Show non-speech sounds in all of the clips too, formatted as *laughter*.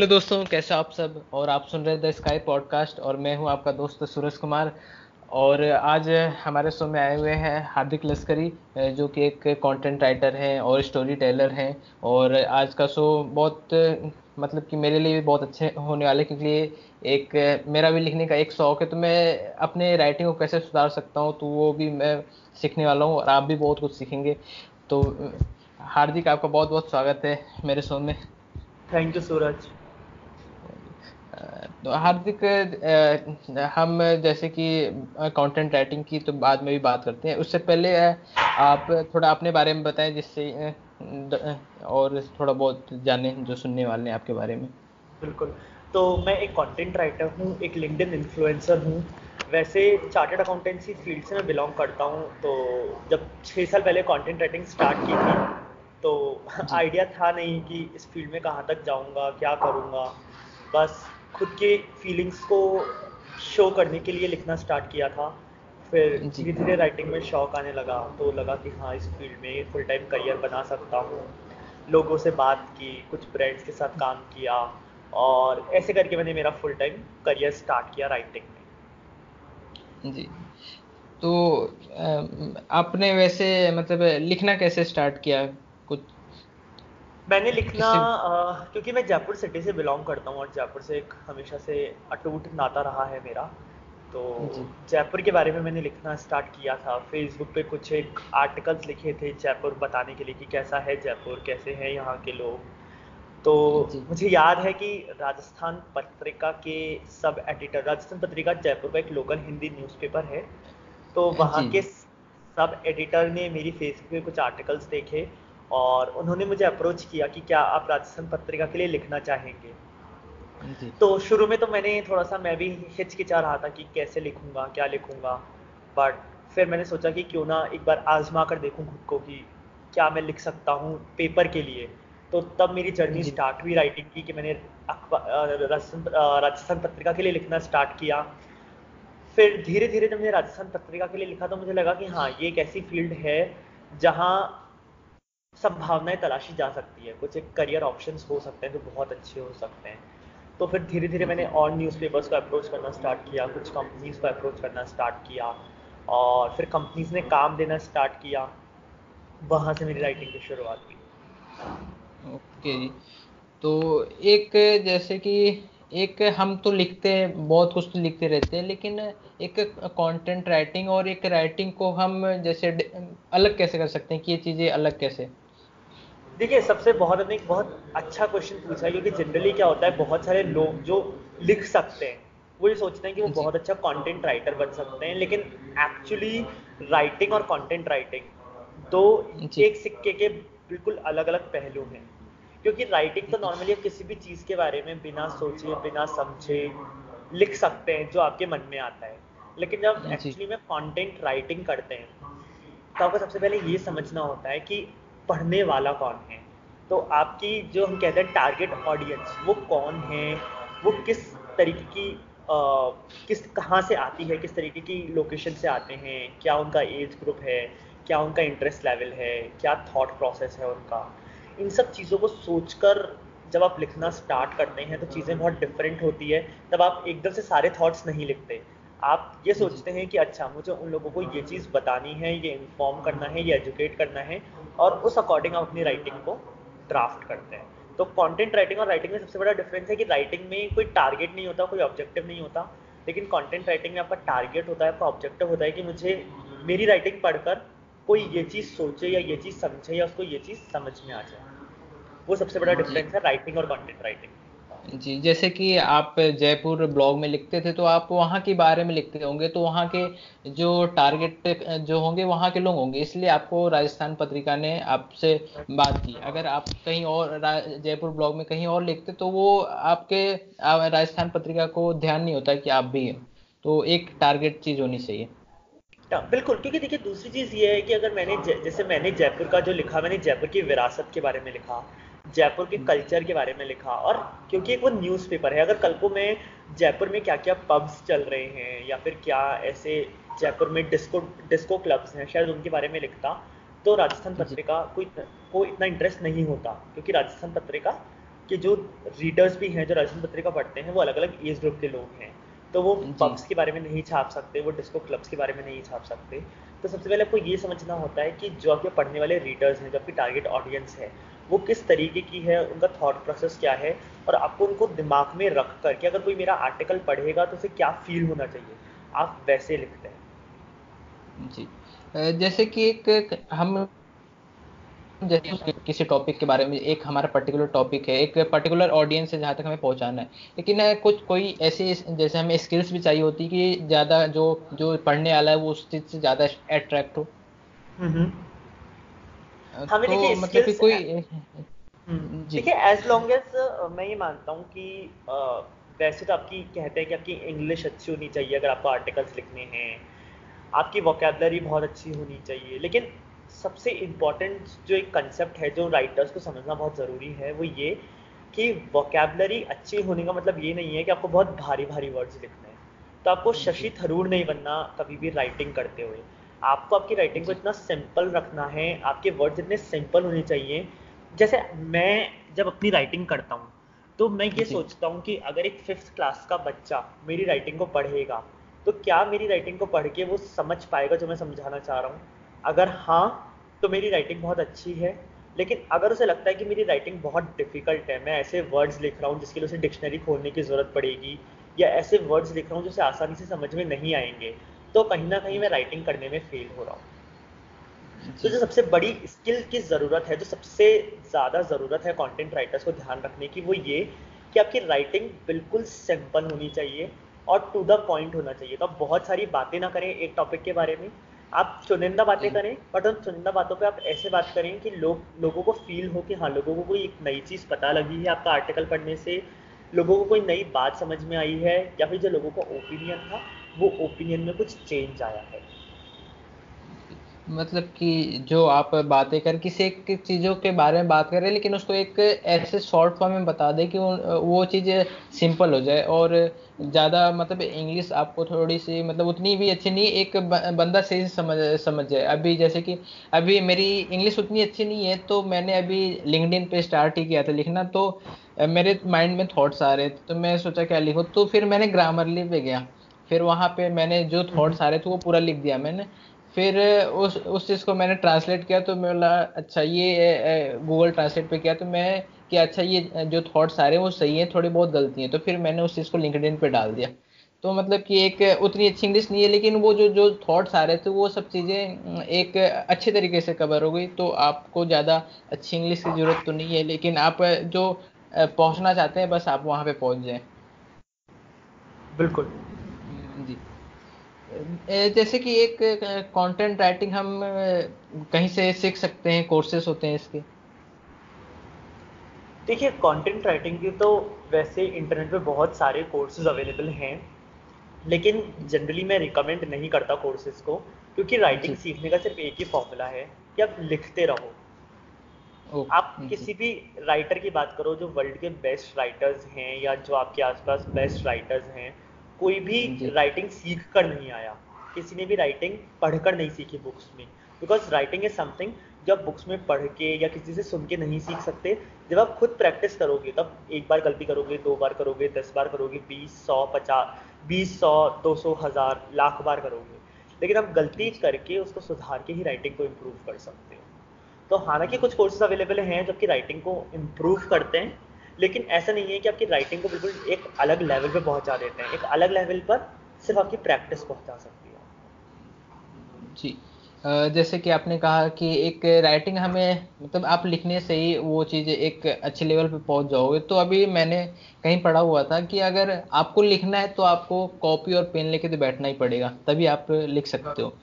Hello दोस्तों, कैसे आप सब? और आप सुन रहे हैं द स्काई पॉडकास्ट, और मैं हूँ आपका दोस्त सूरज कुमार। और आज हमारे शो में आए हुए हैं हार्दिक लश्करी, जो कि एक कंटेंट राइटर हैं और स्टोरी टेलर हैं। और आज का शो बहुत मतलब कि मेरे लिए भी बहुत अच्छे होने वाले, क्योंकि एक, मेरा भी लिखने का एक शौक है। तो मैं अपने राइटिंग को कैसे सुधार सकता हूँ तो वो भी मैं सीखने वाला हूँ, और आप भी बहुत कुछ सीखेंगे। तो हार्दिक, आपका बहुत बहुत स्वागत है मेरे शो में। थैंक यू सूरज तो हार्दिक हम जैसे कि कंटेंट राइटिंग की तो बाद में भी बात करते हैं। उससे पहले आप थोड़ा अपने बारे में बताएँ जिससे और थोड़ा बहुत जाने जो सुनने वाले हैं आपके बारे में। बिल्कुल। तो मैं एक कंटेंट राइटर हूँ एक लिंकडिन इन्फ्लुएंसर हूँ। वैसे चार्टर्ड अकाउंटेंसी फ़ील्ड से मैं बिलोंग करता हूँ तो जब छः साल पहले कंटेंट राइटिंग स्टार्ट की थी तो आइडिया था नहीं कि इस फ़ील्ड में कहाँ तक जाऊँगा क्या करूँगा। बस खुद के फीलिंग्स को शो करने के लिए लिखना स्टार्ट किया था। फिर धीरे धीरे राइटिंग में शौक आने लगा। तो लगा कि हाँ इस फ़ील्ड में फुल टाइम करियर बना सकता हूँ। लोगों से बात की कुछ ब्रांड्स के साथ काम किया और ऐसे करके मैंने मेरा फुल टाइम करियर स्टार्ट किया राइटिंग में। जी। तो आपने वैसे मतलब लिखना कैसे स्टार्ट किया? मैंने लिखना आ, क्योंकि मैं जयपुर सिटी से बिलोंग करता हूँ और जयपुर से एक हमेशा से अटूट नाता रहा है मेरा। तो जयपुर के बारे में मैंने लिखना स्टार्ट किया था। फेसबुक पे कुछ एक आर्टिकल्स लिखे थे जयपुर बताने के लिए कि कैसा है जयपुर कैसे हैं यहाँ के लोग। तो मुझे याद है कि राजस्थान पत्रिका के सब एडिटर राजस्थान पत्रिका जयपुर का एक लोकल हिंदी न्यूज़पेपर है। तो वहाँ के सब एडिटर ने मेरी फेसबुक पे कुछ आर्टिकल्स देखे। और उन्होंने मुझे अप्रोच किया कि क्या आप राजस्थान पत्रिका के लिए लिखना चाहेंगे। तो शुरू में तो मैंने थोड़ा सा मैं भी हिचकिचा रहा था कि कैसे लिखूँगा क्या लिखूँगा। बट फिर मैंने सोचा कि क्यों ना एक बार आजमा कर देखूँ खुद को कि क्या मैं लिख सकता हूँ पेपर के लिए। तो तब मेरी जर्नी स्टार्ट हुई राइटिंग की कि मैंने राजस्थान पत्रिका के लिए लिखना स्टार्ट किया। फिर धीरे धीरे जब मैंने राजस्थान पत्रिका के लिए लिखा तो मुझे लगा कि हाँ ये एक ऐसी फ़ील्ड है जहाँ संभावनाएँ तलाशी जा सकती है। कुछ एक करियर ऑप्शन हो सकते हैं जो बहुत अच्छे हो सकते हैं। तो फिर धीरे धीरे मैंने और न्यूज़पेपर्स को अप्रोच करना स्टार्ट किया कुछ कंपनीज़ को अप्रोच करना स्टार्ट किया और फिर कंपनीज़ ने काम देना स्टार्ट किया। वहाँ से मेरी राइटिंग की शुरुआत हुई। ओके। तो एक जैसे कि एक हम तो लिखते हैं बहुत कुछ तो लिखते रहते हैं लेकिन एक कंटेंट राइटिंग और एक राइटिंग को हम जैसे अलग कैसे कर सकते हैं कि ये चीज़ें अलग कैसे? देखिए सबसे बहुत एक बहुत अच्छा क्वेश्चन पूछा है क्योंकि जनरली क्या होता है बहुत सारे लोग जो लिख सकते हैं वो ये सोचते हैं कि वो बहुत अच्छा कंटेंट राइटर बन सकते हैं लेकिन एक्चुअली राइटिंग और कंटेंट राइटिंग दो एक सिक्के के बिल्कुल अलग अलग पहलू हैं क्योंकि राइटिंग तो नॉर्मली आप किसी भी चीज़ के बारे में बिना सोचे बिना समझे लिख सकते हैं जो आपके मन में आता है लेकिन जब एक्चुअली में कंटेंट राइटिंग करते हैं तो आपको सबसे पहले ये समझना होता है कि पढ़ने वाला कौन है? तो आपकी जो हम कहते हैं टारगेट ऑडियंस वो कौन है? वो किस तरीके की आ, किस कहाँ से आती है? किस तरीके की लोकेशन से आते हैं? क्या उनका एज ग्रुप है? क्या उनका इंटरेस्ट लेवल है? क्या थॉट प्रोसेस है उनका? इन सब चीज़ों को सोचकर जब आप लिखना स्टार्ट करते हैं तो चीज़ें बहुत डिफरेंट होती है। तब आप एकदम से सारे थॉट्स नहीं लिखते। आप ये सोचते हैं कि अच्छा मुझे उन लोगों को ये चीज़ बतानी है ये इन्फॉर्म करना है ये एजुकेट करना है और उस अकॉर्डिंग आप अपनी राइटिंग को ड्राफ्ट करते हैं। तो कंटेंट राइटिंग और राइटिंग में सबसे बड़ा डिफरेंस है कि राइटिंग में कोई टारगेट नहीं होता कोई ऑब्जेक्टिव नहीं होता लेकिन कंटेंट राइटिंग में आपका टारगेट होता है आपका ऑब्जेक्टिव होता है कि मुझे मेरी राइटिंग पढ़कर कोई ये चीज़ सोचे या ये चीज़ समझे या उसको ये चीज़ समझ में आ जाए। वो सबसे बड़ा डिफरेंस है राइटिंग और कंटेंट राइटिंग जी, जैसे कि आप जयपुर ब्लॉग में लिखते थे तो आप वहाँ के बारे में लिखते होंगे तो वहाँ के जो टारगेट जो होंगे, वहाँ के लोग होंगे, इसलिए आपको राजस्थान पत्रिका ने आपसे बात की। अगर आप कहीं और जयपुर ब्लॉग में कहीं और लिखते तो वो आपके राजस्थान पत्रिका को ध्यान नहीं होता कि आप भी हैं। तो एक टारगेट चीज़ होनी चाहिए। बिल्कुल, क्योंकि देखिए दूसरी चीज़ ये है कि अगर मैंने जैसे मैंने जयपुर का जो लिखा, मैंने जयपुर की विरासत के बारे में लिखा जयपुर के कल्चर के बारे में लिखा और क्योंकि एक वो न्यूज़पेपर है अगर कल को मैं जयपुर में क्या क्या पब्स चल रहे हैं या फिर क्या ऐसे जयपुर में डिस्को डिस्को क्लब्स हैं शायद उनके बारे में लिखता तो राजस्थान पत्रिका को इतना को इतना इंटरेस्ट नहीं होता क्योंकि राजस्थान पत्रिका के जो रीडर्स भी हैं जो राजस्थान पत्रिका पढ़ते हैं वो अलग अलग एज ग्रुप के लोग हैं तो वो पब्स के बारे में नहीं छाप सकते वो डिस्को क्लब्स के बारे में नहीं छाप सकते तो सबसे पहले आपको ये समझना होता है कि जो आपके पढ़ने वाले रीडर्स हैं जो आपकी टारगेट ऑडियंस है वो किस तरीके की है उनका थॉट प्रोसेस क्या है और आपको उनको दिमाग में रख कर कि अगर कोई मेरा आर्टिकल पढ़ेगा तो उसे क्या फील होना चाहिए आप वैसे लिखते हैं। जी। जैसे कि एक हम जैसे किसी टॉपिक के बारे में एक हमारा पर्टिकुलर टॉपिक है एक पर्टिकुलर ऑडियंस है जहाँ तक हमें पहुँचाना है। लेकिन कुछ कोई ऐसी जैसे हमें स्किल्स भी चाहिए होती कि ज़्यादा जो जो पढ़ने वाला है वो उस चीज़ से ज़्यादा अट्रैक्ट हो। हमें तो मतलब कि कोई हम्म, देखिए एज लॉन्ग एज मैं ये मानता हूँ कि वैसे तो आपकी कहते हैं कि आपकी इंग्लिश अच्छी होनी चाहिए अगर आपको आर्टिकल्स लिखने हैं। आपकी वोकेबलरी बहुत अच्छी होनी चाहिए। लेकिन सबसे इंपॉर्टेंट जो एक कंसेप्ट है जो राइटर्स को समझना बहुत ज़रूरी है वो ये कि वोकेबलरी अच्छी होने का मतलब ये नहीं है कि आपको बहुत भारी भारी वर्ड्स लिखने हैं। तो आपको शशि थरूर नहीं बनना कभी भी राइटिंग करते हुए। आपको आपकी राइटिंग को इतना सिंपल रखना है आपके वर्ड्स इतने सिंपल होने चाहिए। जैसे मैं जब अपनी राइटिंग करता हूँ तो मैं ये सोचता हूँ कि अगर एक फिफ्थ क्लास का बच्चा मेरी राइटिंग को पढ़ेगा तो क्या मेरी राइटिंग को पढ़ के वो समझ पाएगा जो मैं समझाना चाह रहा हूँ? अगर हाँ तो मेरी राइटिंग बहुत अच्छी है लेकिन अगर उसे लगता है कि मेरी राइटिंग बहुत डिफ़िकल्ट है मैं ऐसे वर्ड्स लिख रहा हूँ जिसके लिए उसे डिक्शनरी खोलने की ज़रूरत पड़ेगी या ऐसे वर्ड्स लिख रहा हूँ जो उसे आसानी से समझ में नहीं आएँगे तो कहीं ना कहीं मैं राइटिंग करने में फेल हो रहा हूँ। तो जो। सबसे बड़ी स्किल की ज़रूरत है जो सबसे ज़्यादा ज़रूरत है कंटेंट राइटर्स को ध्यान रखने की वो ये कि आपकी राइटिंग बिल्कुल सिंपल होनी चाहिए और टू द पॉइंट होना चाहिए। तो आप बहुत सारी बातें ना करें एक टॉपिक के बारे में। आप चुनिंदा बातें करें बट उन चुनिंदा बातों पे आप ऐसे बात करें कि लोग लोगों को फील हो कि हाँ लोगों को कोई एक नई चीज़ पता लगी है आपका आर्टिकल पढ़ने से लोगों को कोई नई बात समझ में आई है या फिर जो लोगों का ओपिनियन था वो ओपिनियन में कुछ चेंज आया है? मतलब कि जो आप बातें कर, किसी एक चीज़ों के बारे में बात करें लेकिन उसको एक ऐसे शॉर्ट फॉर्म में बता दें कि वो चीज़ सिंपल हो जाए। और ज़्यादा मतलब इंग्लिश आपको थोड़ी सी मतलब उतनी भी अच्छी नहीं, एक बंदा सही से समझ समझ जाए। अभी जैसे कि, अभी मेरी इंग्लिश उतनी अच्छी नहीं है तो मैंने अभी लिंकडिन पे स्टार्ट ही किया था लिखना तो मेरे माइंड में थॉट्स आ रहे थे तो मैं सोचा क्या लिखूँ? तो फिर मैंने ग्रामरली पे गया। फिर वहाँ पे मैंने जो थॉट्स आ रहे थे वो पूरा लिख दिया मैंने। फिर उस उस चीज़ को मैंने ट्रांसलेट किया तो मैं बोला अच्छा ये गूगल ट्रांसलेट पे किया। तो मैं कि अच्छा ये जो थॉट्स आ रहे हैं वो सही है थोड़ी बहुत गलती है। तो फिर मैंने उस चीज़ को लिंकडिन पे डाल दिया। तो मतलब कि एक उतनी अच्छी इंग्लिश नहीं है लेकिन वो जो जो थॉट्स आ रहे थे वो सब चीज़ें एक अच्छे तरीके से कवर हो गई। तो आपको ज़्यादा अच्छी इंग्लिश की ज़रूरत तो नहीं है लेकिन आप जो पहुँचना चाहते हैं बस आप वहाँ पे पहुँच जाएँ। बिल्कुल। जैसे कि एक कंटेंट राइटिंग हम कहीं से सीख सकते हैं कोर्सेज होते हैं इसके। देखिए कंटेंट राइटिंग के तो वैसे इंटरनेट पे बहुत सारे कोर्सेज अवेलेबल हैं लेकिन जनरली मैं रिकमेंड नहीं करता कोर्सेज को क्योंकि राइटिंग सीखने का सिर्फ़ एक ही फॉर्मूला है कि आप लिखते रहो। आप किसी भी राइटर की बात करो जो वर्ल्ड के बेस्ट राइटर्स हैं या जो आपके आसपास बेस्ट राइटर्स हैं कोई भी राइटिंग सीख कर नहीं आया किसी ने भी राइटिंग पढ़कर नहीं सीखी बुक्स में। बिकॉज़ राइटिंग इज़ समथिंग जो आप बुक्स में पढ़ के या किसी से सुन के नहीं सीख सकते जब आप खुद प्रैक्टिस करोगे तब एक बार गलती करोगे दो बार करोगे दस बार करोगे बीस सौ पचास बीस सौ दो सौ हज़ार लाख बार करोगे। लेकिन आप गलती करके उसको सुधार के ही राइटिंग को इम्प्रूव कर सकते हो। तो हालाँकि कुछ कोर्सेज अवेलेबल हैं जबकि राइटिंग को इम्प्रूव करते हैं लेकिन ऐसा नहीं है कि आपकी राइटिंग को बिल्कुल एक अलग लेवल पे पहुँचा देते हैं। एक अलग लेवल पर सिर्फ़ आपकी प्रैक्टिस पहुँचा सकती है। जी। जैसे कि आपने कहा कि एक राइटिंग हमें मतलब आप लिखने से ही वो चीज़ एक अच्छे लेवल पे पहुँच जाओगे। तो अभी मैंने कहीं पढ़ा हुआ था कि अगर आपको लिखना है तो आपको कॉपी और पेन लेके तो बैठना ही पड़ेगा तभी आप लिख सकते हो।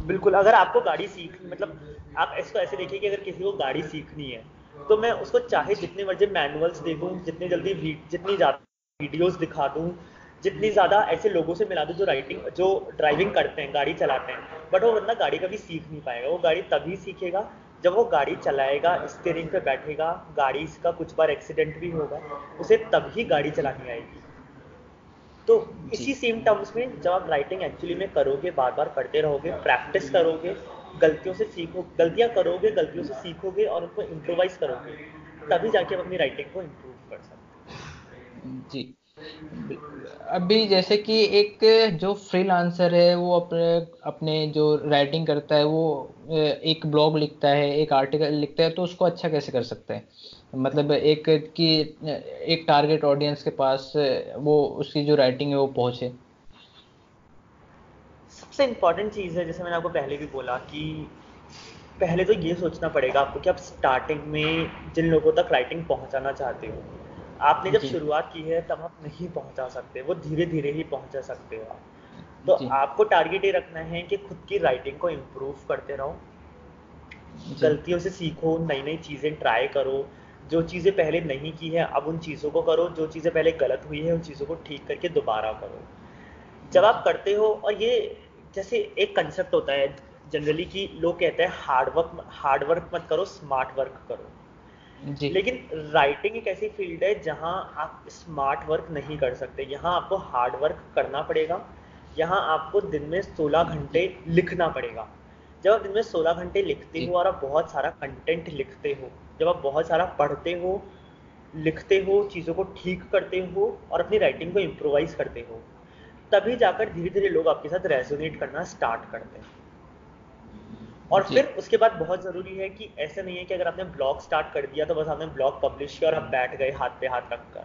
बिल्कुल अगर आपको गाड़ी सीख मतलब आप इसको ऐसे देखिए कि अगर किसी को गाड़ी सीखनी है तो मैं उसको चाहे जितने मर्ज़ी मैनुअल्स दे दूँ जितनी जल्दी जितनी ज़्यादा वीडियोस दिखा दूँ जितनी ज़्यादा ऐसे लोगों से मिला दूँ जो राइटिंग जो ड्राइविंग करते हैं गाड़ी चलाते हैं बट वो बंदा गाड़ी कभी सीख नहीं पाएगा। वो गाड़ी तभी सीखेगा जब वो गाड़ी चलाएगा स्टेयरिंग पे बैठेगा गाड़ी का कुछ बार एक्सीडेंट भी होगा उसे तभी गाड़ी चलानी आएगी। तो इसी सेम टर्म्स में जब आप राइटिंग एक्चुअली में करोगे बार बार करते रहोगे प्रैक्टिस करोगे गलतियों से सीखो, गलतियाँ करोगे, गलतियों से सीखोगे और उनको इम्प्रोवाइज करोगे, तभी जाके हम अपनी राइटिंग को इम्प्रूव कर सकते जी। अभी जैसे कि एक जो फ्रीलांसर है, वो अपने अपने जो राइटिंग करता है, वो एक ब्लॉग लिखता है, एक आर्टिकल लिखता है तो उसको अच्छा कैसे कर सकते हैं? मतलब एक कि, एक टारगेट ऑडियंस के पास, वो उसकी जो राइटिंग है, वो पहुँचे। सबसे इम्पोर्टेंट चीज़ है जैसे मैंने आपको पहले भी बोला कि पहले तो ये सोचना पड़ेगा आपको कि आप स्टार्टिंग में जिन लोगों तक राइटिंग पहुंचाना चाहते हो आपने जब शुरुआत की है तब आप नहीं पहुँचा सकते वो धीरे धीरे ही पहुँचा सकते हो आप। तो आपको टारगेट ये रखना है कि खुद की राइटिंग को इम्प्रूव करते रहो गलतियों से सीखो नई नई चीज़ें ट्राई करो जो चीज़ें पहले नहीं की है अब उन चीज़ों को करो जो चीज़ें पहले गलत हुई है उन चीज़ों को ठीक करके दोबारा करो। जब आप करते हो और ये जैसे एक कंसेप्ट होता है जनरली कि लोग कहते हैं हार्ड वर्क हार्ड वर्क मत करो स्मार्ट वर्क करो। जी। लेकिन राइटिंग एक ऐसी फ़ील्ड है जहाँ आप स्मार्ट वर्क नहीं कर सकते। यहाँ आपको हार्ड वर्क करना पड़ेगा। यहाँ आपको दिन में 16 घंटे लिखना पड़ेगा। जब आप दिन में 16 घंटे लिखते हो और आप बहुत सारा कंटेंट लिखते हो जब आप बहुत सारा पढ़ते हो लिखते हो चीज़ों को ठीक करते हो और अपनी राइटिंग को इम्प्रोवाइज करते हो तभी जाकर धीरे धीरे लोग आपके साथ रेजोनेट करना स्टार्ट करते हैं। और फिर उसके बाद बहुत ज़रूरी है कि ऐसे नहीं है कि अगर आपने ब्लॉग स्टार्ट कर दिया तो बस आपने ब्लॉग पब्लिश किया और आप बैठ गए हाथ पे हाथ रखकर।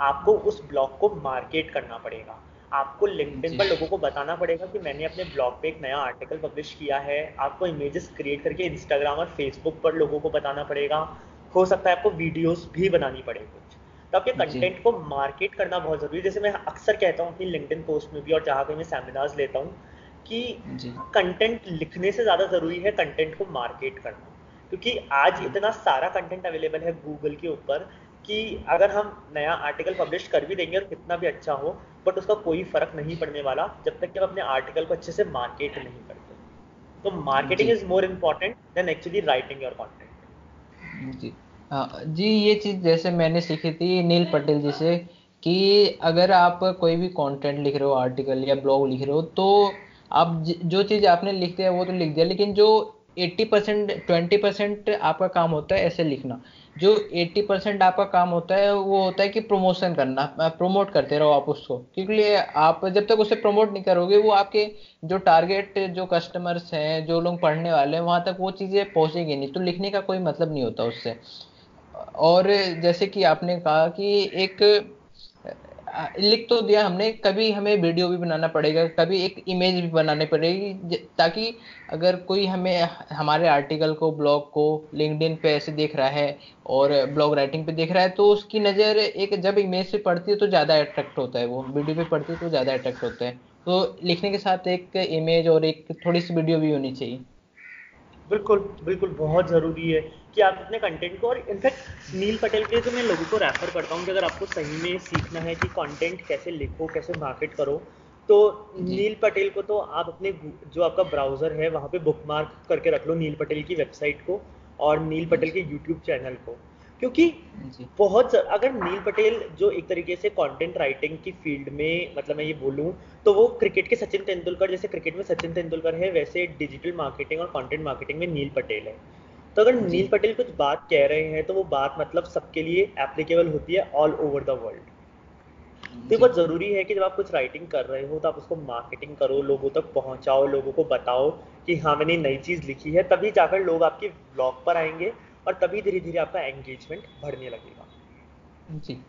आपको उस ब्लॉग को मार्केट करना पड़ेगा। आपको लिंक्डइन पर लोगों को बताना पड़ेगा कि मैंने अपने ब्लॉग पे एक नया आर्टिकल पब्लिश किया है। आपको इमेजेस क्रिएट करके इंस्टाग्राम और फेसबुक पर लोगों को बताना पड़ेगा। हो सकता है आपको वीडियोस भी बनानी पड़े कुछ। तो आपके कंटेंट को मार्केट करना बहुत ज़रूरी है। जैसे मैं अक्सर कहता हूँ कि लिंक्डइन पोस्ट में भी और जहाँ पे मैं सेमिनार्स लेता हूँ कि कंटेंट लिखने से ज़्यादा ज़रूरी है कंटेंट को मार्केट करना। क्योंकि आज इतना सारा कंटेंट अवेलेबल है गूगल के ऊपर कि अगर हम नया आर्टिकल पब्लिश कर भी देंगे और कितना भी अच्छा हो बट उसका कोई फ़र्क नहीं पड़ने वाला जब तक कि हम अपने आर्टिकल को अच्छे से मार्केट नहीं करते। तो marketing is more important than actually writing your content जी। हाँ जी, ये चीज़ जैसे मैंने सीखी थी नील पटेल जी से कि अगर आप कोई भी कंटेंट लिख रहे हो आर्टिकल या ब्लॉग लिख रहे हो तो आप जो चीज़ आपने लिख दिया वो तो लिख दिया, लेकिन जो 80 परसेंट ट्वेंटी परसेंट आपका काम होता है ऐसे लिखना। जो 80 परसेंट आपका काम होता है, वो होता है कि प्रमोशन करना प्रमोट करते रहो आप उसको। क्योंकि आप जब तक उसे प्रमोट नहीं करोगे, वो आपके जो टारगेट जो कस्टमर्स हैं, जो लोग पढ़ने वाले हैं, वहाँ तक वो चीज़ें पहुंचेगी नहीं तो लिखने का कोई मतलब नहीं होता उससे। और जैसे कि आपने कहा कि एक, लिख तो दिया हमने, कभी हमें वीडियो भी बनाना पड़ेगा, कभी एक इमेज भी बनानी पड़ेगी ताकि अगर कोई हमें, हमारे आर्टिकल को ब्लॉग को लिंकड पे ऐसे देख रहा है और ब्लॉग राइटिंग पे देख रहा है तो उसकी नज़र एक जब इमेज पे पड़ती है तो ज़्यादा अट्रैक्ट होता है वो, वीडियो पे पड़ती है तो ज़्यादा अट्रैक्ट होता है। तो लिखने के साथ एक इमेज और एक थोड़ी सी वीडियो भी होनी चाहिए। बिल्कुल बिल्कुल बहुत ज़रूरी है कि आप अपने कंटेंट को और इनफैक्ट नील पटेल के तो मैं लोगों को रेफर करता हूँ कि अगर आपको सही में सीखना है कि कंटेंट कैसे लिखो कैसे मार्केट करो तो नील पटेल को तो आप अपने जो आपका ब्राउज़र है वहाँ पे बुकमार्क करके रख लो नील पटेल की वेबसाइट को और नील पटेल के यूट्यूब चैनल को। क्योंकि बहुत अगर नील पटेल जो एक तरीके से कंटेंट राइटिंग की फ़ील्ड में मतलब मैं ये बोलूँ तो वो क्रिकेट के सचिन तेंदुलकर जैसे क्रिकेट में सचिन तेंदुलकर है वैसे डिजिटल मार्केटिंग और कंटेंट मार्केटिंग में नील पटेल है। तो अगर नील पटेल कुछ बात कह रहे हैं तो वो बात मतलब सबके लिए एप्लीकेबल होती है ऑल ओवर द वर्ल्ड तो बहुत ज़रूरी है कि जब आप कुछ राइटिंग कर रहे हो तो आप उसको मार्केटिंग करो लोगों तक पहुंचाओ लोगों को बताओ कि हाँ मैंने नई चीज़ लिखी है तभी जाकर लोग आपके ब्लॉग पर आएँगे और तभी धीरे धीरे आपका एंगेजमेंट बढ़ने लगेगा। जी।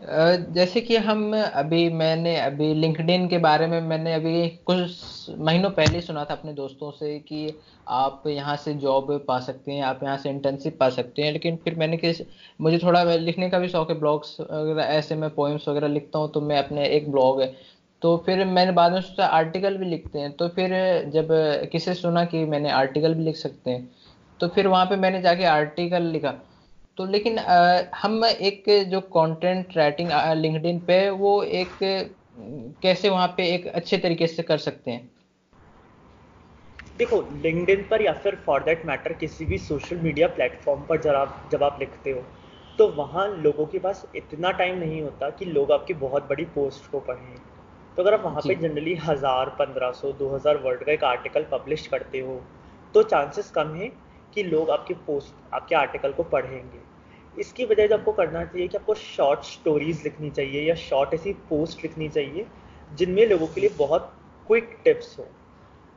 जैसे कि हम अभी, मैंने अभी लिंकडिन के बारे में मैंने अभी कुछ महीनों पहले सुना था अपने दोस्तों से कि आप यहाँ से जॉब पा सकते हैं, आप यहाँ से इंटर्नशिप पा सकते हैं, लेकिन फिर मैंने किस, मुझे थोड़ा लिखने का भी शौक है ब्लॉग्स वगैरह, ऐसे मैं पोइम्स वगैरह लिखता हूँ तो मैं अपने एक ब्लॉग है। तो फिर मैंने बाद में सोचा आर्टिकल भी लिखते हैं तो फिर जब किसे सुना कि मैंने आर्टिकल भी लिख सकते हैं तो फिर वहाँ पे मैंने जाके आर्टिकल लिखा। तो लेकिन आ, हम एक जो कंटेंट राइटिंग लिंक्डइन पे वो एक कैसे वहाँ पे एक अच्छे तरीके से कर सकते हैं? देखो लिंक्डइन पर या फिर फॉर दैट मैटर किसी भी सोशल मीडिया प्लेटफॉर्म पर जब आप जब आप लिखते हो तो वहाँ लोगों के पास इतना टाइम नहीं होता कि लोग आपकी बहुत बड़ी पोस्ट को पढ़ें। तो अगर आप वहाँ पे जनरली हज़ार पंद्रह सौ दो हज़ार वर्ड का एक आर्टिकल पब्लिश करते हो तो चांसेस कम है कि लोग आपके पोस्ट आपके आर्टिकल को पढ़ेंगे। इसकी बजाय जो आपको करना चाहिए कि आपको शॉर्ट स्टोरीज लिखनी चाहिए या शॉर्ट ऐसी पोस्ट लिखनी चाहिए जिनमें लोगों के लिए बहुत क्विक टिप्स हो।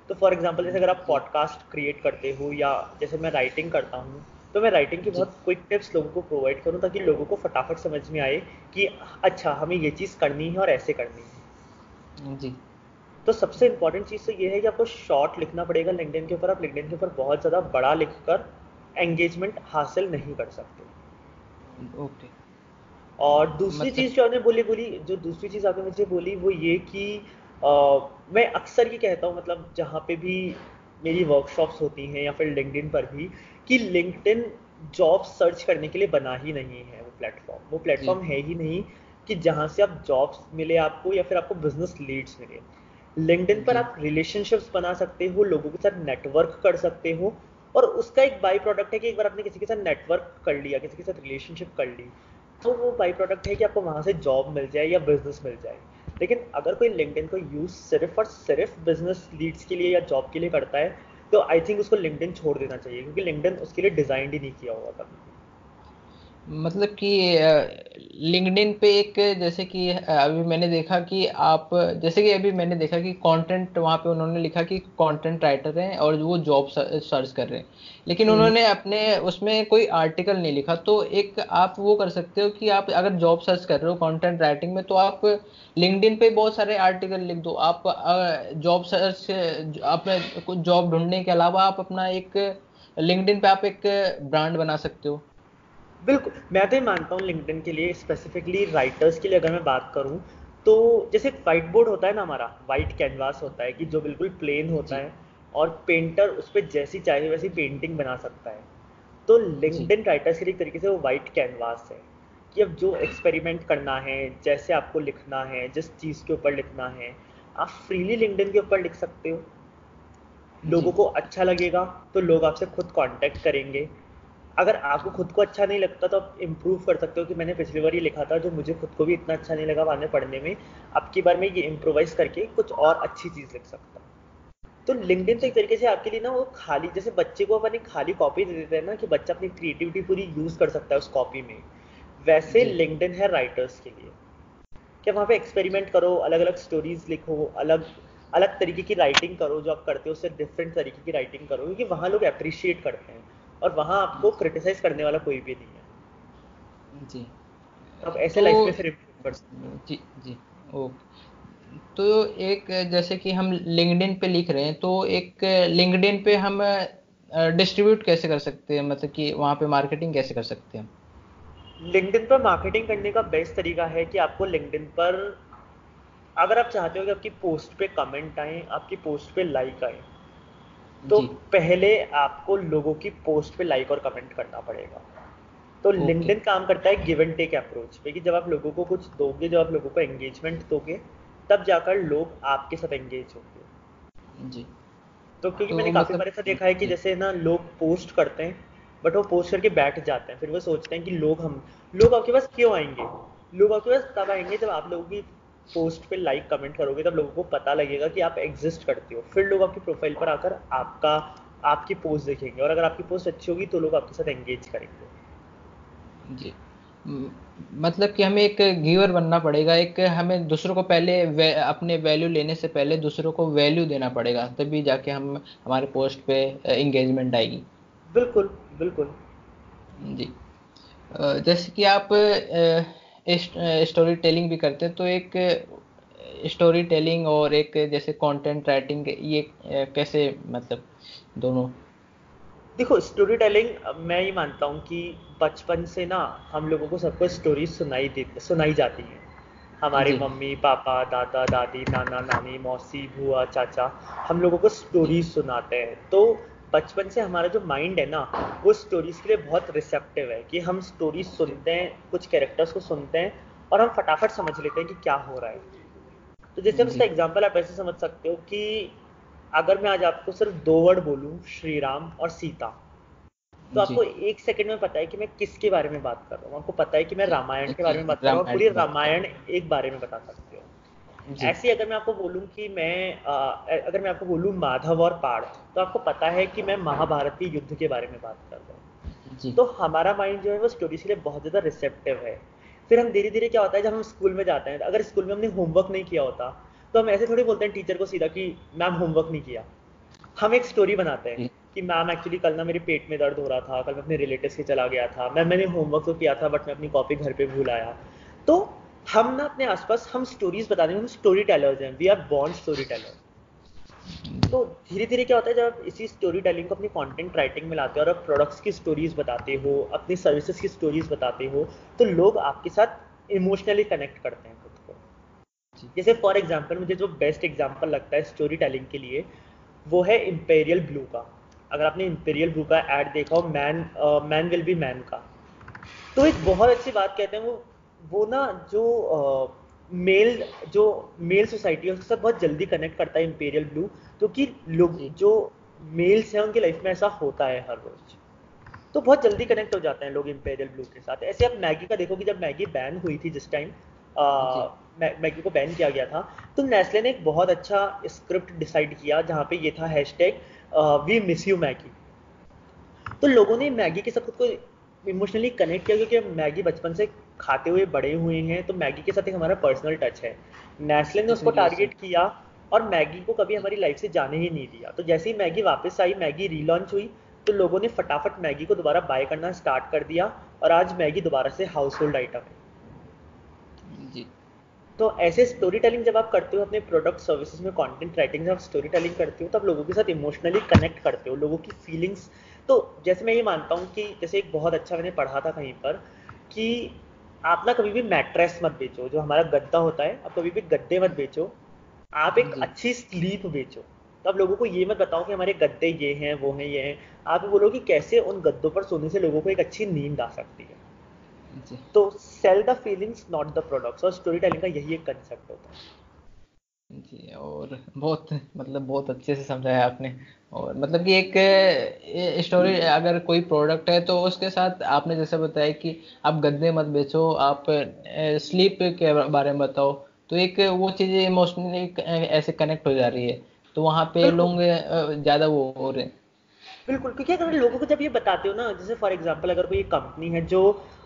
तो फॉर एग्ज़ाम्पल जैसे अगर आप पॉडकास्ट क्रिएट करते हो या जैसे मैं राइटिंग करता हूँ तो मैं राइटिंग की बहुत क्विक टिप्स लोगों को प्रोवाइड करूँ ताकि लोगों को फटाफट समझ में आए कि अच्छा हमें ये चीज़ करनी है और ऐसे करनी है। जी। तो सबसे इंपॉर्टेंट चीज़ तो ये है कि आपको शॉर्ट लिखना पड़ेगा लिंकडिन के ऊपर। आप लिंकडिन के ऊपर बहुत ज़्यादा बड़ा लिखकर एंगेजमेंट हासिल नहीं कर सकते। ओके और दूसरी मतलब चीज़ जो आपने बोली बोली जो दूसरी चीज़ आपने मुझे बोली वो ये कि आ, मैं अक्सर ये कहता हूँ मतलब जहाँ पे भी मेरी वर्कशॉप्स होती हैं या फिर लिंकडिन पर भी कि लिंकडिन जॉब सर्च करने के लिए बना ही नहीं है वो प्लेटफॉर्म वो प्लेटफॉर्म है ही नहीं कि जहाँ से आप जॉब्स मिले आपको या फिर आपको बिज़नेस लीड्स मिले। लिंकडिन पर आप रिलेशनशिप्स बना सकते हो, लोगों के साथ नेटवर्क कर सकते हो और उसका एक बाई प्रोडक्ट है कि एक बार आपने किसी के साथ नेटवर्क कर लिया, किसी के साथ रिलेशनशिप कर ली तो वो बाई प्रोडक्ट है कि आपको वहाँ से जॉब मिल जाए या बिज़नेस मिल जाए। लेकिन अगर कोई लिंकडिन को यूज़ सिर्फ़ और सिर्फ़ बिज़नेस लीड्स के लिए या जॉब के लिए करता है तो आई थिंक उसको लिंकडिन छोड़ देना चाहिए, क्योंकि लिंकडिन उसके लिए डिज़ाइन ही नहीं किया हुआ कभी मतलब कि लिंक्डइन पे एक जैसे कि अभी मैंने देखा कि आप जैसे कि अभी मैंने देखा कि कंटेंट वहाँ पे उन्होंने लिखा कि कंटेंट राइटर हैं और वो जॉब सर्च कर रहे हैं। लेकिन हम्म। उन्होंने अपने उसमें कोई आर्टिकल नहीं लिखा तो एक आप वो कर सकते हो कि आप अगर जॉब सर्च कर रहे हो कंटेंट राइटिंग में तो आप लिंक्डइन पे बहुत सारे आर्टिकल लिख दो। आप जॉब सर्च अपने कुछ जॉब ढूँढने के अलावा आप अपना एक लिंक्डइन पे आप एक ब्रांड बना सकते हो। बिल्कुल मैं तो ये मानता हूँ लिंक्डइन के लिए स्पेसिफिकली राइटर्स के लिए अगर मैं बात करूँ तो जैसे व्हाइट बोर्ड होता है ना हमारा व्हाइट कैनवास होता है कि जो बिल्कुल प्लेन होता है और पेंटर उस पर जैसी चाहे वैसी पेंटिंग बना सकता है। तो लिंक्डइन राइटर्स के लिए एक तरीके से वो व्हाइट कैनवास है कि अब जो एक्सपेरिमेंट करना है जैसे आपको लिखना है जिस चीज़ के ऊपर लिखना है आप फ्रीली लिंक्डइन के ऊपर लिख सकते हो। लोगों को अच्छा लगेगा तो लोग आपसे खुद कांटेक्ट करेंगे। अगर आपको खुद को अच्छा नहीं लगता तो आप इम्प्रूव कर सकते हो कि मैंने पिछली बार ये लिखा था जो मुझे खुद को भी इतना अच्छा नहीं लगा बाद में पढ़ने में। अब की बार मैं ये इम्प्रोवाइज करके कुछ और अच्छी चीज़ लिख सकता हूँ। तो लिंकडिन तो एक तरीके से आपके लिए ना वो खाली जैसे बच्चे को अपन एक खाली कॉपी दे देते हैं ना कि बच्चा अपनी क्रिएटिविटी पूरी यूज़ कर सकता है उस कॉपी में। वैसे लिंकडिन है राइटर्स के लिए। क्या वहाँ पे एक्सपेरिमेंट करो अलग अलग स्टोरीज लिखो अलग अलग तरीके की राइटिंग करो जो आप करते हो उससे डिफरेंट तरीके की राइटिंग करो क्योंकि वहाँ लोग अप्रिशिएट करते हैं। और वहाँ आपको क्रिटिसाइज करने वाला कोई भी नहीं है। जी। आप ऐसे तो, लाइफ में फिर कर सकते जी जी। ओके। तो एक जैसे कि हम लिंक्डइन पे लिख रहे हैं तो एक लिंक्डइन पे हम डिस्ट्रीब्यूट कैसे कर सकते हैं? मतलब कि वहाँ पे मार्केटिंग कैसे कर सकते हैं? लिंक्डइन पर मार्केटिंग करने का बेस्ट तरीका है कि आपको लिंक्डइन पर अगर आप चाहते हो कि आपकी पोस्ट पे कमेंट आए आपकी पोस्ट पे लाइक आए तो पहले आपको लोगों की पोस्ट पे लाइक और कमेंट करना पड़ेगा। तो okay. लिंक्डइन काम करता है गिव एंड टेक अप्रोच पे कि जब आप लोगों को कुछ दोगे जब आप लोगों को एंगेजमेंट दोगे तब जाकर लोग आपके साथ एंगेज होंगे। जी। तो क्योंकि तो मैंने काफ़ी मतलब बार ऐसा देखा है कि जैसे ना लोग पोस्ट करते हैं बट वो पोस्ट करके बैठ जाते हैं फिर वो सोचते हैं कि लोग हम लोग आपके पास क्यों आएँगे? लोग आपके पास तब आएँगे जब आप लोगों की पोस्ट पे लाइक कमेंट करोगे तब लोगों को पता लगेगा कि आप एग्जिस्ट करते हो। फिर लोग आपकी प्रोफ़ाइल पर आकर आपका आपकी पोस्ट देखेंगे और अगर आपकी पोस्ट अच्छी होगी तो लोग आपके साथ एंगेज करेंगे। जी। मतलब कि हमें एक गिवर बनना पड़ेगा एक हमें दूसरों को पहले वे, अपने वैल्यू लेने से पहले दूसरों को वैल्यू देना पड़ेगा तभी जाके हम हमारे पोस्ट पे एंगेजमेंट आएगी। बिल्कुल बिल्कुल। जी। जैसे कि आप स्टोरी टेलिंग भी करते हैं तो एक स्टोरी टेलिंग और एक जैसे कंटेंट राइटिंग ये कैसे मतलब दोनों? देखो स्टोरी टेलिंग मैं ये मानता हूँ कि बचपन से ना हम लोगों को सबको स्टोरी सुनाई दे सुनाई जाती है। हमारे मम्मी पापा दादा दादी नाना नानी मौसी बुआ चाचा हम लोगों को स्टोरीज सुनाते हैं। तो बचपन से हमारा जो माइंड है ना वो स्टोरीज के लिए बहुत रिसेप्टिव है कि हम स्टोरीज सुनते हैं कुछ कैरेक्टर्स को सुनते हैं और हम फटाफट समझ लेते हैं कि क्या हो रहा है। तो जैसे हम इसका एग्ज़ाम्पल आप ऐसे समझ सकते हो कि अगर मैं आज आपको सिर्फ़ दो वर्ड बोलूँ श्री राम और सीता तो आपको एक सेकंड में पता है कि मैं किसके बारे में बात कर रहा हूँ। आपको पता है कि मैं रामायण के बारे में बात कर रहा हूँ। पूरी रामायण एक बारे में बता सकते हो। ऐसी अगर मैं आपको बोलूँ कि मैं आ, अगर मैं आपको बोलूँ माधव और पाड़ तो आपको पता है कि मैं महाभारत के युद्ध के बारे में बात कर रहा हूँ। तो हमारा माइंड जो है वो स्टोरीज के लिए बहुत ज़्यादा रिसेप्टिव है। फिर हम धीरे धीरे क्या होता है जब हम स्कूल में जाते हैं अगर स्कूल में हमने होमवर्क नहीं किया होता तो हम ऐसे थोड़ी बोलते हैं टीचर को सीधा कि मैम होमवर्क नहीं किया। हम एक स्टोरी बनाते हैं कि मैम एक्चुअली कल ना मेरे पेट में दर्द हो रहा था कल मैं अपने रिलेटिव के चला गया था। मैम मैंने होमवर्क तो किया था बट मैं अपनी कॉपी घर पे भूल आया। तो हम ना अपने आसपास, हम स्टोरीज बताते हैं हम स्टोरी टेलर्स हैं। We are born story teller तो धीरे धीरे क्या होता है, जब इसी स्टोरी टेलिंग को अपनी कंटेंट राइटिंग में लाते हो और आप प्रोडक्ट्स की स्टोरीज बताते हो, अपनी सर्विसेज़ की स्टोरीज बताते हो तो लोग आपके साथ इमोशनली कनेक्ट करते हैं खुद को। जैसे फॉर एग्ज़ाम्पल मुझे जो बेस्ट एग्ज़ाम्पल लगता है स्टोरी टेलिंग के लिए, वो है इम्पेरियल ब्लू का। अगर आपने इम्पेरियल ब्लू का एड देखा हो man man will be man का। तो एक बहुत अच्छी बात कहते हैं, वो वो ना जो मेल जो मेल सोसाइटी है उसके साथ बहुत जल्दी कनेक्ट करता है इंपेरियल ब्लू क्योंकि लोग जो। मेल्स हैं उनकी लाइफ में ऐसा होता है हर रोज। तो बहुत जल्दी कनेक्ट हो जाते हैं लोग इंपेरियल ब्लू के साथ। ऐसे आप मैगी का देखो कि जब मैगी बैन हुई थी जिस टाइम मैगी को बैन किया गया था तो नेस्ले ने एक बहुत अच्छा स्क्रिप्ट डिसाइड किया जहाँ पे ये था hashtag we miss you Maggi तो लोगों ने मैगी के साथ खुद को इमोशनली कनेक्ट किया क्योंकि मैगी बचपन से खाते हुए बड़े हुए हैं तो मैगी के साथ एक हमारा पर्सनल टच है। नेस्ले ने उसको टारगेट किया और मैगी को कभी हमारी लाइफ से जाने ही नहीं दिया। तो जैसे ही मैगी वापस आई मैगी रीलॉन्च हुई तो लोगों ने फटाफट मैगी को दोबारा बाय करना स्टार्ट कर दिया और आज मैगी दोबारा से हाउस होल्ड आइटम है। जी। तो ऐसे स्टोरी टेलिंग जब आप करते हो अपने प्रोडक्ट सर्विसेज़ में कंटेंट राइटिंग जब आप स्टोरी टेलिंग करते हो तब लोगों के साथ इमोशनली कनेक्ट करते हो लोगों की फीलिंग्स तो जैसे मैं ये मानता हूँ कि जैसे एक बहुत अच्छा मैंने पढ़ा था कहीं पर कि आप ना कभी भी मैट्रेस मत बेचो जो हमारा गद्दा होता है आप कभी भी गद्दे मत बेचो। आप एक अच्छी स्लीप बेचो। तो आप लोगों को ये मत बताओ कि हमारे गद्दे ये हैं वो हैं ये हैं। आप बोलो कि कैसे उन गद्दों पर सोने से लोगों को एक अच्छी नींद आ सकती है। तो sell the feelings not the products और स्टोरी टेलिंग का यही एक कंसेप्ट होता है। जी और बहुत मतलब बहुत अच्छे से समझाया आपने। और मतलब कि एक स्टोरी अगर कोई प्रोडक्ट है तो उसके साथ आपने जैसे बताया कि आप गद्दे मत बेचो आप स्लीप के बारे में बताओ। तो एक वो चीज़ इमोशनली ऐसे कनेक्ट हो जा रही है। तो वहाँ पे लोग ज़्यादा वो हो रहे हैं। बिल्कुल क्योंकि अगर लोगों को जब ये बताते हो ना जैसे फॉर एग्ज़ाम्पल अगर कोई कंपनी है जो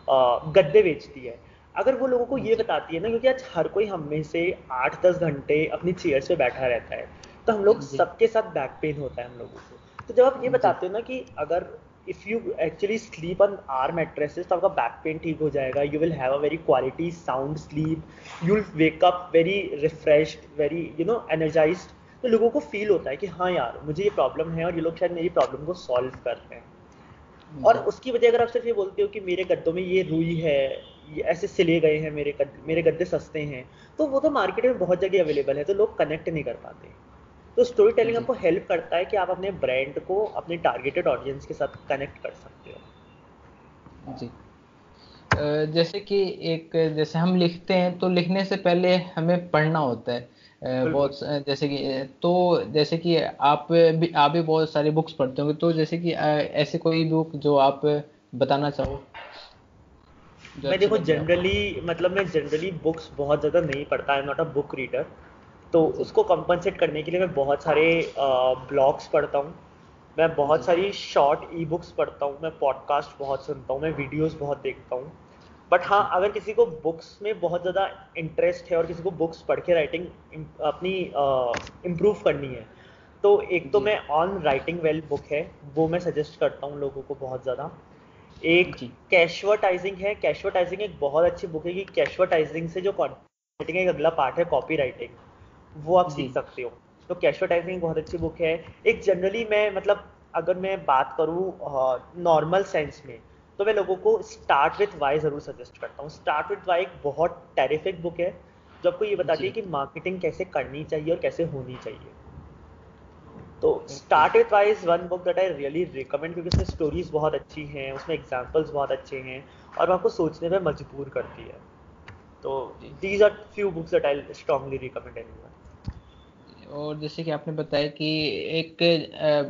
गद्दे बेचती है अगर वो लोगों को ये बताती है ना क्योंकि आज हर कोई हम में से आठ दस घंटे अपनी चेयर पे बैठा रहता है तो हम लोग सबके साथ बैक पेन होता है हम लोगों को। तो जब आप ये बताते हो ना कि अगर if you actually sleep on our mattresses तो आपका बैक पेन ठीक हो जाएगा you will have a very quality sound sleep you will wake up very refreshed very you know energize तो लोगों को फील होता है कि हाँ यार मुझे ये प्रॉब्लम है और ये लोग शायद मेरी प्रॉब्लम को सॉल्व कर रहे हैं। और उसकी वजह अगर आप सिर्फ़ ये बोलते हो कि मेरे गद्दों में ये रुई है ये ऐसे सिले गए हैं मेरे गद्दे मेरे गद्दे सस्ते हैं। तो वो तो मार्केट में बहुत जगह अवेलेबल है तो लोग कनेक्ट नहीं कर पाते। तो स्टोरी टेलिंग आपको हेल्प करता है कि आप अपने ब्रांड को अपने टारगेटेड ऑडियंस के साथ कनेक्ट कर सकते हो। जी। जैसे कि एक जैसे हम लिखते हैं तो लिखने से पहले हमें पढ़ना होता है। बहुत जैसे कि तो जैसे कि आप भी आप भी बहुत सारी बुक्स पढ़ते होंगे तो जैसे कि ऐसे कोई बुक जो आप बताना चाहो। मैं देखो जनरली मतलब मैं जनरली बुक्स बहुत ज़्यादा नहीं पढ़ता I am not a book reader तो उसको कंपनसेट करने के लिए मैं बहुत सारे ब्लॉग्स पढ़ता हूँ. मैं बहुत सारी शॉर्ट ई बुक्स पढ़ता हूँ. मैं पॉडकास्ट बहुत सुनता हूँ. मैं वीडियोस बहुत देखता हूँ. बट हाँ अगर किसी को बुक्स में बहुत ज़्यादा इंटरेस्ट है और किसी को बुक्स पढ़ के राइटिंग अपनी इम्प्रूव करनी है तो एक तो मैं ऑन राइटिंग वेल बुक है. वो मैं सजेस्ट करता हूँ लोगों को बहुत ज़्यादा. एक कैशवर्टाइजिंग है। कैशवर्टाइजिंग एक बहुत अच्छी बुक है कि कैशवर्टाइजिंग से जो कॉन्टेंट एक अगला पार्ट है कॉपी राइटिंग वो आप सीख सकते हो। तो कैशवर्टाइजिंग बहुत अच्छी बुक है। एक जनरली मैं मतलब अगर मैं बात करूँ नॉर्मल सेंस में तो मैं लोगों को स्टार्ट विथ वाई ज़रूर सजेस्ट करता हूँ। स्टार्ट विथ वाई एक बहुत टेरिफिक बुक है। जो आपको ये बताती है कि मार्केटिंग कैसे करनी चाहिए और कैसे होनी चाहिए। तो start with why one book that I really recommend क्योंकि उसमें स्टोरीज बहुत अच्छी हैं उसमें एग्जाम्पल्स बहुत अच्छे हैं और वो आपको सोचने में मजबूर करती है। तो these are few books that I strongly recommend anyone और जैसे कि आपने बताया कि एक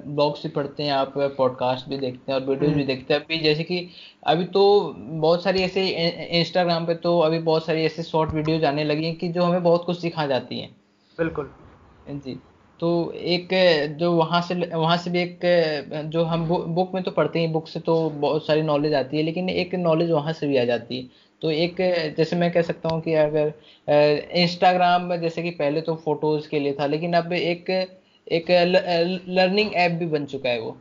ब्लॉग्स भी पढ़ते हैं आप पॉडकास्ट भी देखते हैं और वीडियोज़ भी हम्म। देखते हैं। अभी जैसे कि अभी तो बहुत सारी ऐसे इंस्टाग्राम पे तो अभी बहुत सारी ऐसे शॉर्ट वीडियोज़ आने लगी हैं कि जो हमें बहुत कुछ सिखा जाती हैं। बिल्कुल। जी। तो एक, जो वहाँ से वहाँ से भी एक, जो हम बुक में तो पढ़ते हैं, बुक से तो बहुत सारी नॉलेज आती है, लेकिन एक नॉलेज वहाँ से भी आ जाती है। तो एक, जैसे मैं कह सकता हूँ कि अगर इंस्टाग्राम जैसे कि पहले तो फ़ोटोज़ के लिए था, लेकिन अब एक एक लर्निंग ऐप भी बन चुका है वो।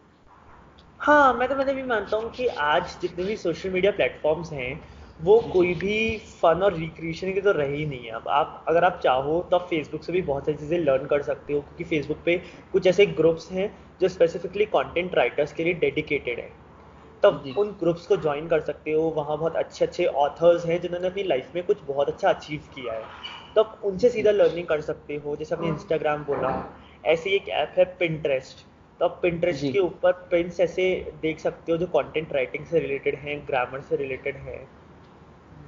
हाँ मैं तो मतलब भी मानता हूँ कि आज जितने भी सोशल मीडिया प्लेटफॉर्म्स हैं वो कोई भी फन और रिक्रिएशन की तो रही ही नहीं है। अब आप अगर आप चाहो तो आप फेसबुक से भी बहुत सारी चीज़ें लर्न कर सकते हो क्योंकि फेसबुक पे कुछ ऐसे ग्रुप्स हैं जो स्पेसिफिकली कंटेंट राइटर्स के लिए डेडिकेटेड है। तब उन ग्रुप्स को ज्वाइन कर सकते हो। वहाँ बहुत अच्छे अच्छे ऑथर्स हैं जिन्होंने अपनी लाइफ में कुछ बहुत अच्छा अचीव किया है। तब उनसे सीधा लर्निंग कर सकते हो जैसे अपने इंस्टाग्राम बोला ऐसी एक ऐप है पिंट्रेस्ट तो आप पिंट्रेस्ट के ऊपर प्रिंट्स ऐसे देख सकते हो जो कंटेंट राइटिंग से रिलेटेड हैं ग्रामर से रिलेटेड है।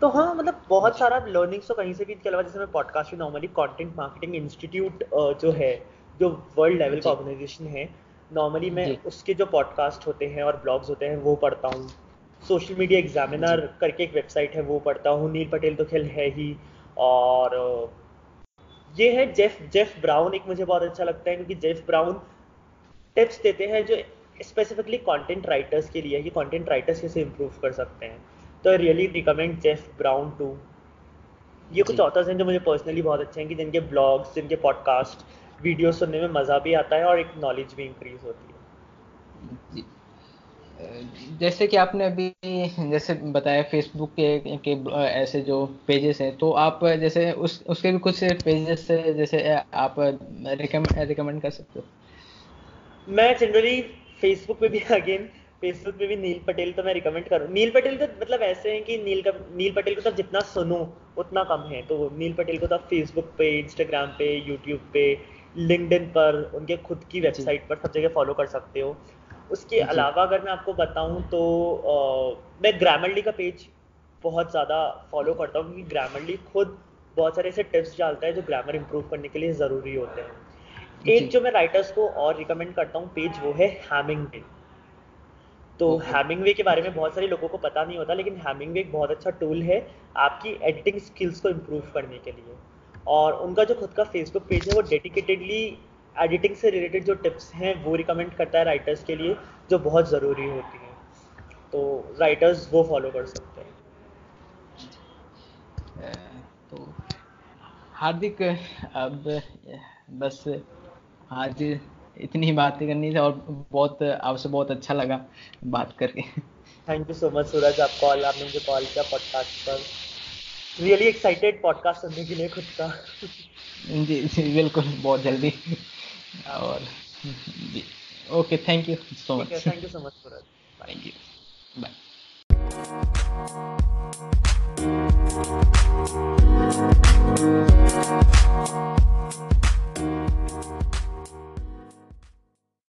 तो हाँ मतलब बहुत सारा लर्निंग्स तो कहीं से भी इसके अलावा जैसे मैं पॉडकास्ट में नॉर्मली कंटेंट मार्केटिंग इंस्टीट्यूट जो है जो वर्ल्ड लेवल का ऑर्गेनाइजेशन है नॉर्मली मैं उसके जो पॉडकास्ट होते हैं और ब्लॉग्स होते हैं वो पढ़ता हूँ। सोशल मीडिया एग्जामिनर करके एक वेबसाइट है वो पढ़ता हूँ। नील पटेल तो खेल है ही और ये है जेफ जेफ ब्राउन एक मुझे बहुत अच्छा लगता है क्योंकि जेफ ब्राउन टिप्स देते हैं जो स्पेसिफिकली कंटेंट राइटर्स के लिए कि कंटेंट राइटर्स कैसे इंप्रूव कर सकते हैं। तो really recommend Jeff Brown too ये कुछ ऑथर्स हैं जो मुझे पर्सनली बहुत अच्छे हैं कि जिनके ब्लॉग्स जिनके पॉडकास्ट वीडियो सुनने में मज़ा भी आता है और एक नॉलेज भी इंक्रीज होती है। जैसे कि आपने अभी जैसे बताया फेसबुक के, के ऐसे जो पेजेस हैं तो आप जैसे उस उसके भी कुछ पेजेस से जैसे आप रिकमेंड कर सकते हो? मैं जनरली फेसबुक पे भी *laughs* अगेन फेसबुक पे भी नील पटेल तो मैं रिकमेंड करूँ। नील पटेल तो मतलब ऐसे हैं कि नील का नील पटेल को तो जितना सुनो उतना कम है। तो नील पटेल को तो आप फेसबुक पे इंस्टाग्राम पे यूट्यूब पे लिंकडिन पर उनके खुद की वेबसाइट पर सब जगह फॉलो कर सकते हो। उसके अलावा अगर मैं आपको बताऊँ तो आ, मैं ग्रामरली का पेज बहुत ज़्यादा फॉलो करता हूँ क्योंकि ग्रामरली खुद बहुत सारे ऐसे टिप्स डालता है जो ग्रामर इंप्रूव करने के लिए ज़रूरी होते हैं। एक जो मैं राइटर्स को और रिकमेंड करता हूँ पेज वो है हैमिंग तो हैमिंगवे के बारे में बहुत सारे लोगों को पता नहीं होता लेकिन हैमिंगवे एक बहुत अच्छा टूल है आपकी एडिटिंग स्किल्स को इम्प्रूव करने के लिए। और उनका जो खुद का फेसबुक पेज है वो डेडिकेटेडली एडिटिंग से रिलेटेड जो टिप्स हैं वो रिकमेंड करता है राइटर्स के लिए जो बहुत ज़रूरी होती हैं। तो राइटर्स वो फॉलो कर सकते हैं। तो हार्दिक अब बस आज इतनी बातें करनी थी और बहुत आपसे बहुत अच्छा लगा बात करके। Thank you so much Suraj आप कॉल आपने मुझे कॉल किया पॉडकास्ट पर। रियली एक्साइटेड पॉडकास्ट सुनने के लिए खुद का। जी जी बिल्कुल बहुत जल्दी। और जी okay thank you so much thank you so much Suraj thank you bye